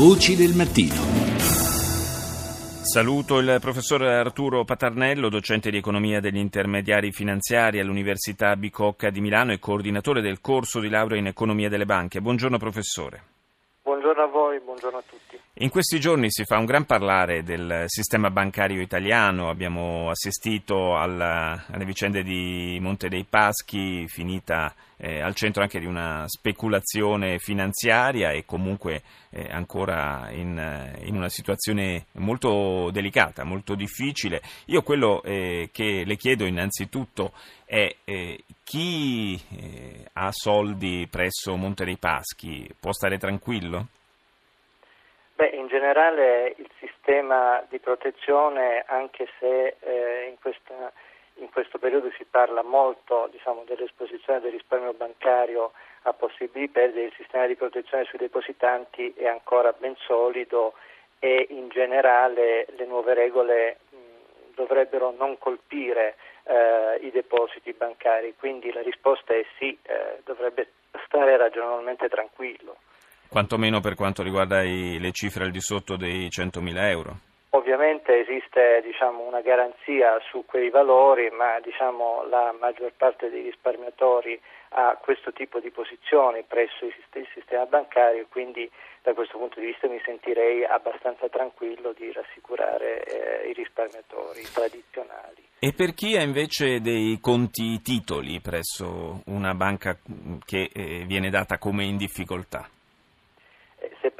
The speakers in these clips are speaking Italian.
Voci del mattino. Saluto il professor Arturo Patarnello, docente di economia degli intermediari finanziari all'Università Bicocca di Milano e coordinatore del corso di laurea in economia delle banche. Buongiorno professore. Buongiorno a voi, buongiorno a tutti. In questi giorni si fa un gran parlare del sistema bancario italiano, abbiamo assistito alla, alle vicende di Monte dei Paschi, finita eh, al centro anche di una speculazione finanziaria e comunque eh, ancora in, in, una situazione molto delicata, molto difficile. Io quello eh, che le chiedo innanzitutto è eh, chi eh, ha soldi presso Monte dei Paschi può stare tranquillo? Beh, in generale il sistema di protezione, anche se eh, in, questa, in, questo periodo si parla molto diciamo, dell'esposizione del risparmio bancario a possibili perdite, il sistema di protezione sui depositanti è ancora ben solido e in generale le nuove regole mh, dovrebbero non colpire eh, i depositi bancari, quindi la risposta è sì, eh, dovrebbe stare ragionevolmente tranquillo quantomeno per quanto riguarda i, le cifre al di sotto dei 100.000 euro. Ovviamente esiste diciamo, una garanzia su quei valori, ma diciamo, la maggior parte dei risparmiatori ha questo tipo di posizioni presso il sistema bancario, quindi da questo punto di vista mi sentirei abbastanza tranquillo di rassicurare eh, i risparmiatori tradizionali. E per chi ha invece dei conti titoli presso una banca che eh, viene data come in difficoltà?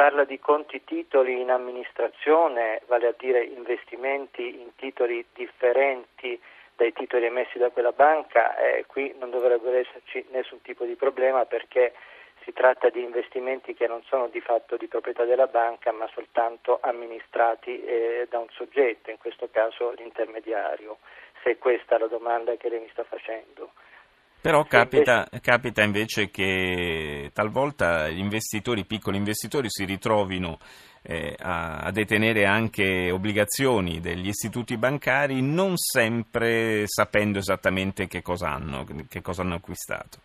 Parla di conti titoli in amministrazione, vale a dire investimenti in titoli differenti dai titoli emessi da quella banca, eh, qui non dovrebbe esserci nessun tipo di problema perché si tratta di investimenti che non sono di fatto di proprietà della banca ma soltanto amministrati eh, da un soggetto, in questo caso l'intermediario, se questa è la domanda che lei mi sta facendo. Però capita, capita, invece che talvolta gli investitori, i piccoli investitori, si ritrovino eh, a, a, detenere anche obbligazioni degli istituti bancari non sempre sapendo esattamente che cosa hanno, che cosa hanno acquistato.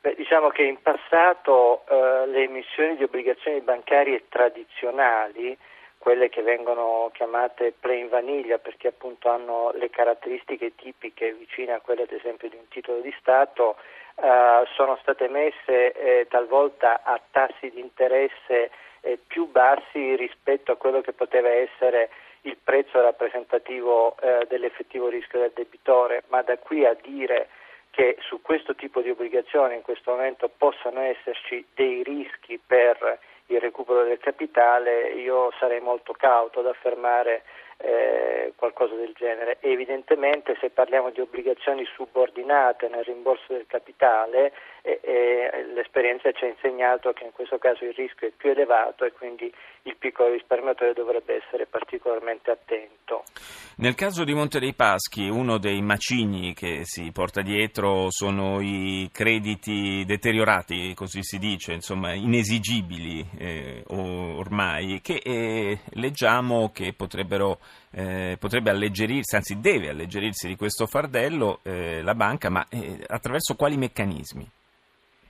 Beh, diciamo che in passato eh, le emissioni di obbligazioni bancarie tradizionali quelle che vengono chiamate plain vaniglia perché appunto hanno le caratteristiche tipiche vicine a quelle ad esempio di un titolo di Stato, eh, sono state messe eh, talvolta a tassi di interesse eh, più bassi rispetto a quello che poteva essere il prezzo rappresentativo eh, dell'effettivo rischio del debitore, ma da qui a dire che su questo tipo di obbligazioni in questo momento possano esserci dei rischi per il recupero del capitale, io sarei molto cauto ad affermare eh, qualcosa del genere. Evidentemente se parliamo di obbligazioni subordinate nel rimborso del capitale, eh, eh, l'esperienza ci ha insegnato che in questo caso il rischio è più elevato e quindi il piccolo risparmiatore dovrebbe essere particolarmente attento. Nel caso di Monte dei Paschi, uno dei macigni che si porta dietro sono i crediti deteriorati, così si dice, insomma inesigibili eh, ormai, che eh, leggiamo che potrebbero eh, potrebbe alleggerirsi, anzi deve alleggerirsi di questo fardello eh, la banca, ma eh, attraverso quali meccanismi?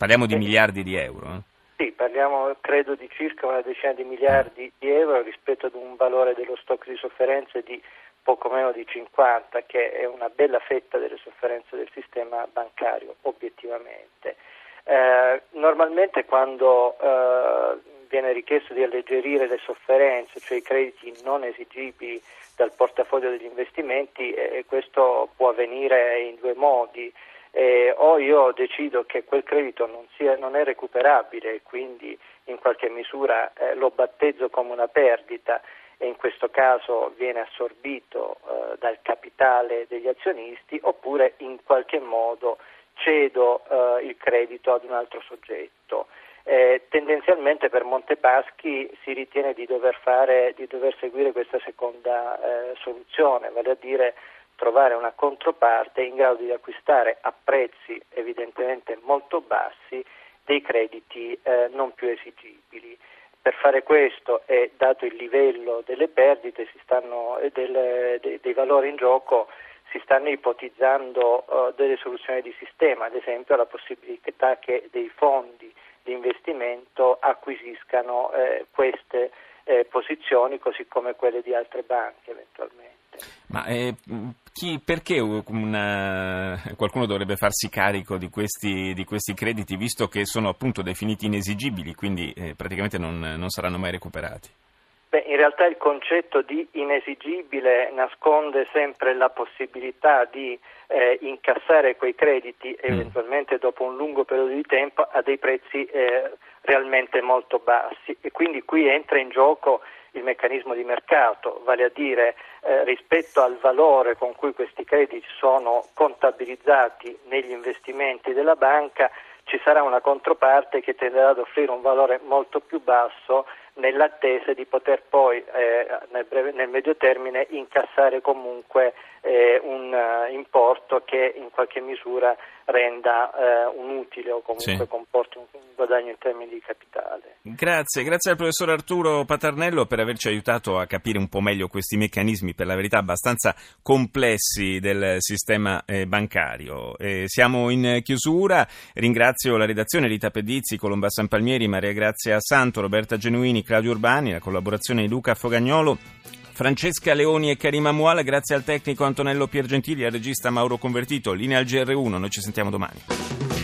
Parliamo di miliardi di euro. Eh? Sì, parliamo credo di circa una decina di miliardi di euro rispetto ad un valore dello stock di sofferenze di poco meno di 50, che è una bella fetta delle sofferenze del sistema bancario, obiettivamente. Eh, normalmente quando eh, viene richiesto di alleggerire le sofferenze, cioè i crediti non esigibili dal portafoglio degli investimenti, eh, questo può avvenire in due modi. Eh, o io decido che quel credito non, sia, non è recuperabile e quindi in qualche misura eh, lo battezzo come una perdita e in questo caso viene assorbito eh, dal capitale degli azionisti oppure in qualche modo cedo eh, il credito ad un altro soggetto. Eh, tendenzialmente per Montepaschi si ritiene di dover, fare, di dover seguire questa seconda eh, soluzione, vale a dire trovare una controparte in grado di acquistare a prezzi evidentemente molto bassi dei crediti eh, non più esigibili. Per fare questo e dato il livello delle perdite stanno, e del, de, dei valori in gioco, si stanno ipotizzando uh, delle soluzioni di sistema, ad esempio la possibilità che dei fondi di investimento acquisiscano eh, queste eh, posizioni così come quelle di altre banche eventualmente. Ma eh, chi, perché una, qualcuno dovrebbe farsi carico di questi, di questi, crediti visto che sono appunto definiti inesigibili, quindi eh, praticamente non, non saranno mai recuperati? Beh, in realtà il concetto di inesigibile nasconde sempre la possibilità di eh, incassare quei crediti mm. eventualmente dopo un lungo periodo di tempo a dei prezzi eh, realmente molto bassi e quindi qui entra in gioco il meccanismo di mercato, vale a dire eh, rispetto al valore con cui questi crediti sono contabilizzati negli investimenti della banca ci sarà una controparte che tenderà ad offrire un valore molto più basso nell'attesa di poter poi eh, nel, breve, nel, medio termine incassare comunque eh, un uh, importo che in qualche misura renda eh, un utile o comunque sì. comporti un, un, guadagno in termini di capitale. Grazie, grazie al professor Arturo Paternello per averci aiutato a capire un po' meglio questi meccanismi, per la verità abbastanza complessi del sistema eh, bancario. siamo in chiusura, ringrazio la redazione Rita Pedizzi, Colomba San Palmieri, Maria Grazia Santo, Roberta Genuini, Claudio Urbani, la collaborazione di Luca Fogagnolo. Francesca Leoni e Karima Muala, grazie al tecnico Antonello Piergentili e al regista Mauro Convertito. Linea al GR1, noi ci sentiamo domani.